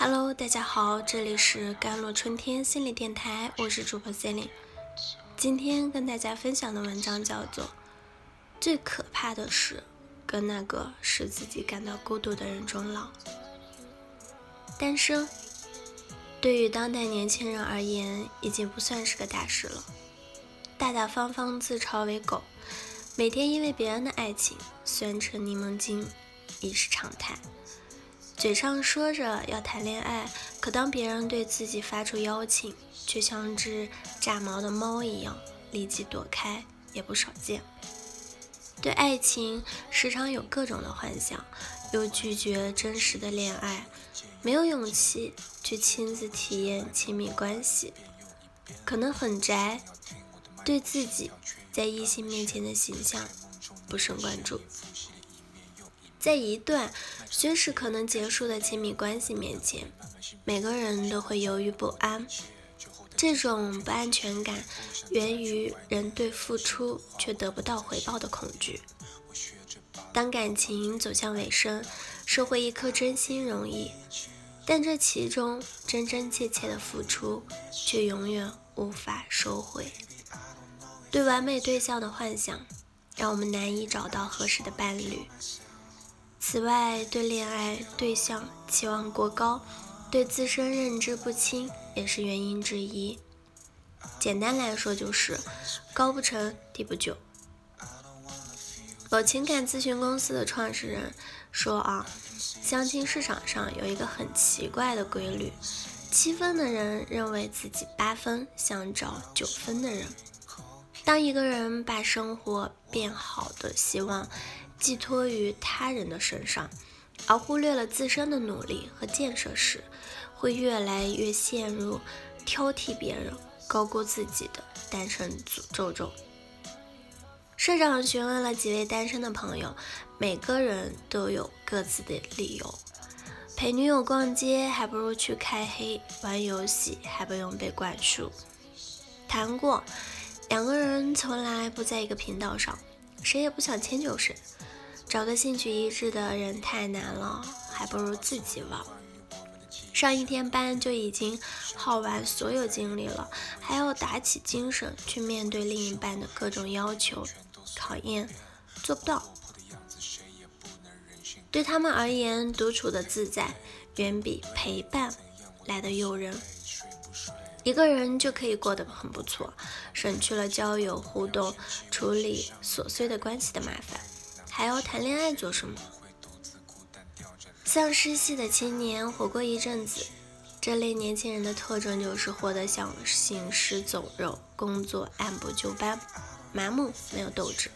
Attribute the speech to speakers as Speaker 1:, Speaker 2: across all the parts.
Speaker 1: Hello，大家好，这里是甘露春天心理电台，我是主播 c e l i n e 今天跟大家分享的文章叫做《最可怕的是跟那个使自己感到孤独的人终老》。单身对于当代年轻人而言，已经不算是个大事了。大大方方自嘲为狗，每天因为别人的爱情酸成柠檬精，已是常态。嘴上说着要谈恋爱，可当别人对自己发出邀请，却像只炸毛的猫一样立即躲开，也不少见。对爱情时常有各种的幻想，又拒绝真实的恋爱，没有勇气去亲自体验亲密关系，可能很宅，对自己在异性面前的形象不甚关注。在一段随时可能结束的亲密关系面前，每个人都会犹豫不安。这种不安全感源于人对付出却得不到回报的恐惧。当感情走向尾声，收回一颗真心容易，但这其中真真切切的付出却永远无法收回。对完美对象的幻想，让我们难以找到合适的伴侣。此外，对恋爱对象期望过高，对自身认知不清也是原因之一。简单来说，就是高不成低不就。某情感咨询公司的创始人说：“啊，相亲市场上有一个很奇怪的规律，七分的人认为自己八分想找九分的人。当一个人把生活变好的希望。”寄托于他人的身上，而忽略了自身的努力和建设时，会越来越陷入挑剔别人、高估自己的单身诅咒中。社长询问了几位单身的朋友，每个人都有各自的理由：陪女友逛街还不如去开黑，玩游戏还不用被灌输。谈过，两个人从来不在一个频道上，谁也不想迁就谁。找个兴趣一致的人太难了，还不如自己玩。上一天班就已经耗完所有精力了，还要打起精神去面对另一半的各种要求、考验，做不到。对他们而言，独处的自在远比陪伴来的诱人。一个人就可以过得很不错，省去了交友、互动、处理琐碎的关系的麻烦。还要谈恋爱做什么？丧尸系的青年活过一阵子，这类年轻人的特征就是活得像行尸走肉，工作按部就班，麻木没有斗志，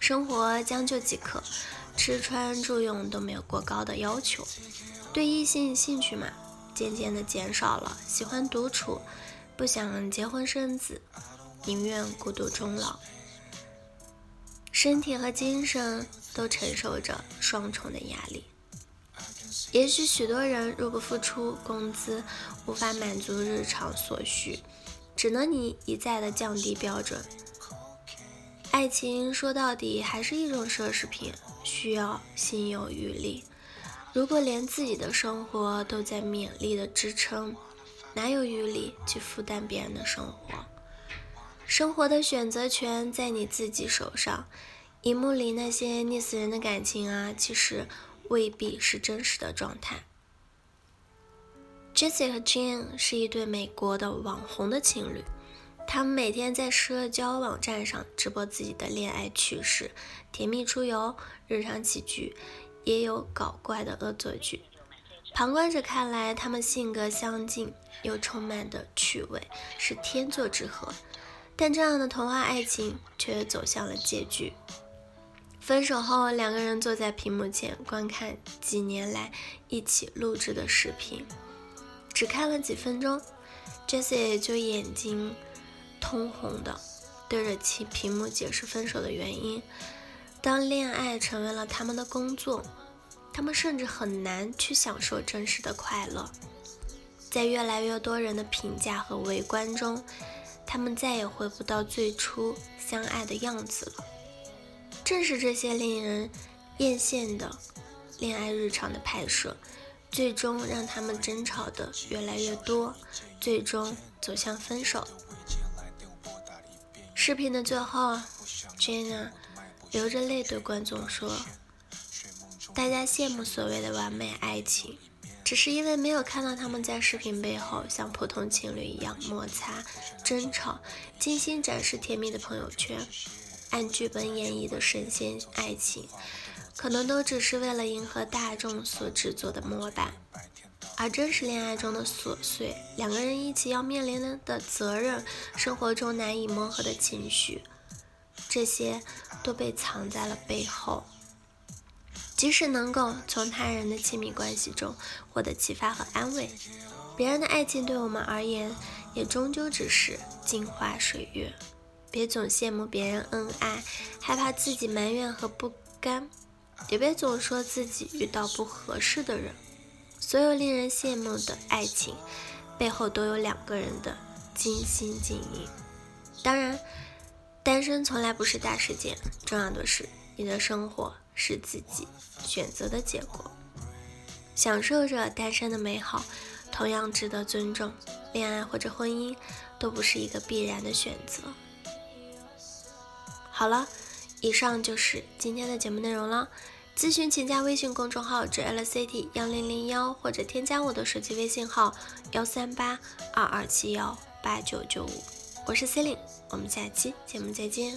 Speaker 1: 生活将就即可，吃穿住用都没有过高的要求，对异性兴趣嘛，渐渐的减少了，喜欢独处，不想结婚生子，宁愿孤独终老。身体和精神都承受着双重的压力。也许许多人入不敷出，工资无法满足日常所需，只能你一再的降低标准。爱情说到底还是一种奢侈品，需要心有余力。如果连自己的生活都在勉力的支撑，哪有余力去负担别人的生活？生活的选择权在你自己手上。荧幕里那些溺死人的感情啊，其实未必是真实的状态。Jesse 和 Jane 是一对美国的网红的情侣，他们每天在社交网站上直播自己的恋爱趣事、甜蜜出游、日常起居，也有搞怪的恶作剧。旁观者看来，他们性格相近又充满的趣味，是天作之合。但这样的童话爱情却走向了结局。分手后，两个人坐在屏幕前观看几年来一起录制的视频，只看了几分钟，Jessie 就眼睛通红的对着其屏幕解释分手的原因。当恋爱成为了他们的工作，他们甚至很难去享受真实的快乐。在越来越多人的评价和围观中。他们再也回不到最初相爱的样子了。正是这些令人艳羡的恋爱日常的拍摄，最终让他们争吵的越来越多，最终走向分手。视频的最后，Jenna 流着泪对观众说：“大家羡慕所谓的完美爱情，只是因为没有看到他们在视频背后像普通情侣一样摩擦、争吵，精心展示甜蜜的朋友圈，按剧本演绎的神仙爱情。”可能都只是为了迎合大众所制作的模板，而真实恋爱中的琐碎，两个人一起要面临的责任，生活中难以磨合的情绪，这些都被藏在了背后。即使能够从他人的亲密关系中获得启发和安慰，别人的爱情对我们而言，也终究只是镜花水月。别总羡慕别人恩爱，害怕自己埋怨和不甘。也别总说自己遇到不合适的人。所有令人羡慕的爱情，背后都有两个人的精心经营。当然，单身从来不是大事件，重要的是你的生活是自己选择的结果。享受着单身的美好，同样值得尊重。恋爱或者婚姻，都不是一个必然的选择。好了。以上就是今天的节目内容了。咨询请加微信公众号 “jlct 幺零零幺”或者添加我的手机微信号幺三八二二七幺八九九五。我是 c e l i n e 我们下期节目再见。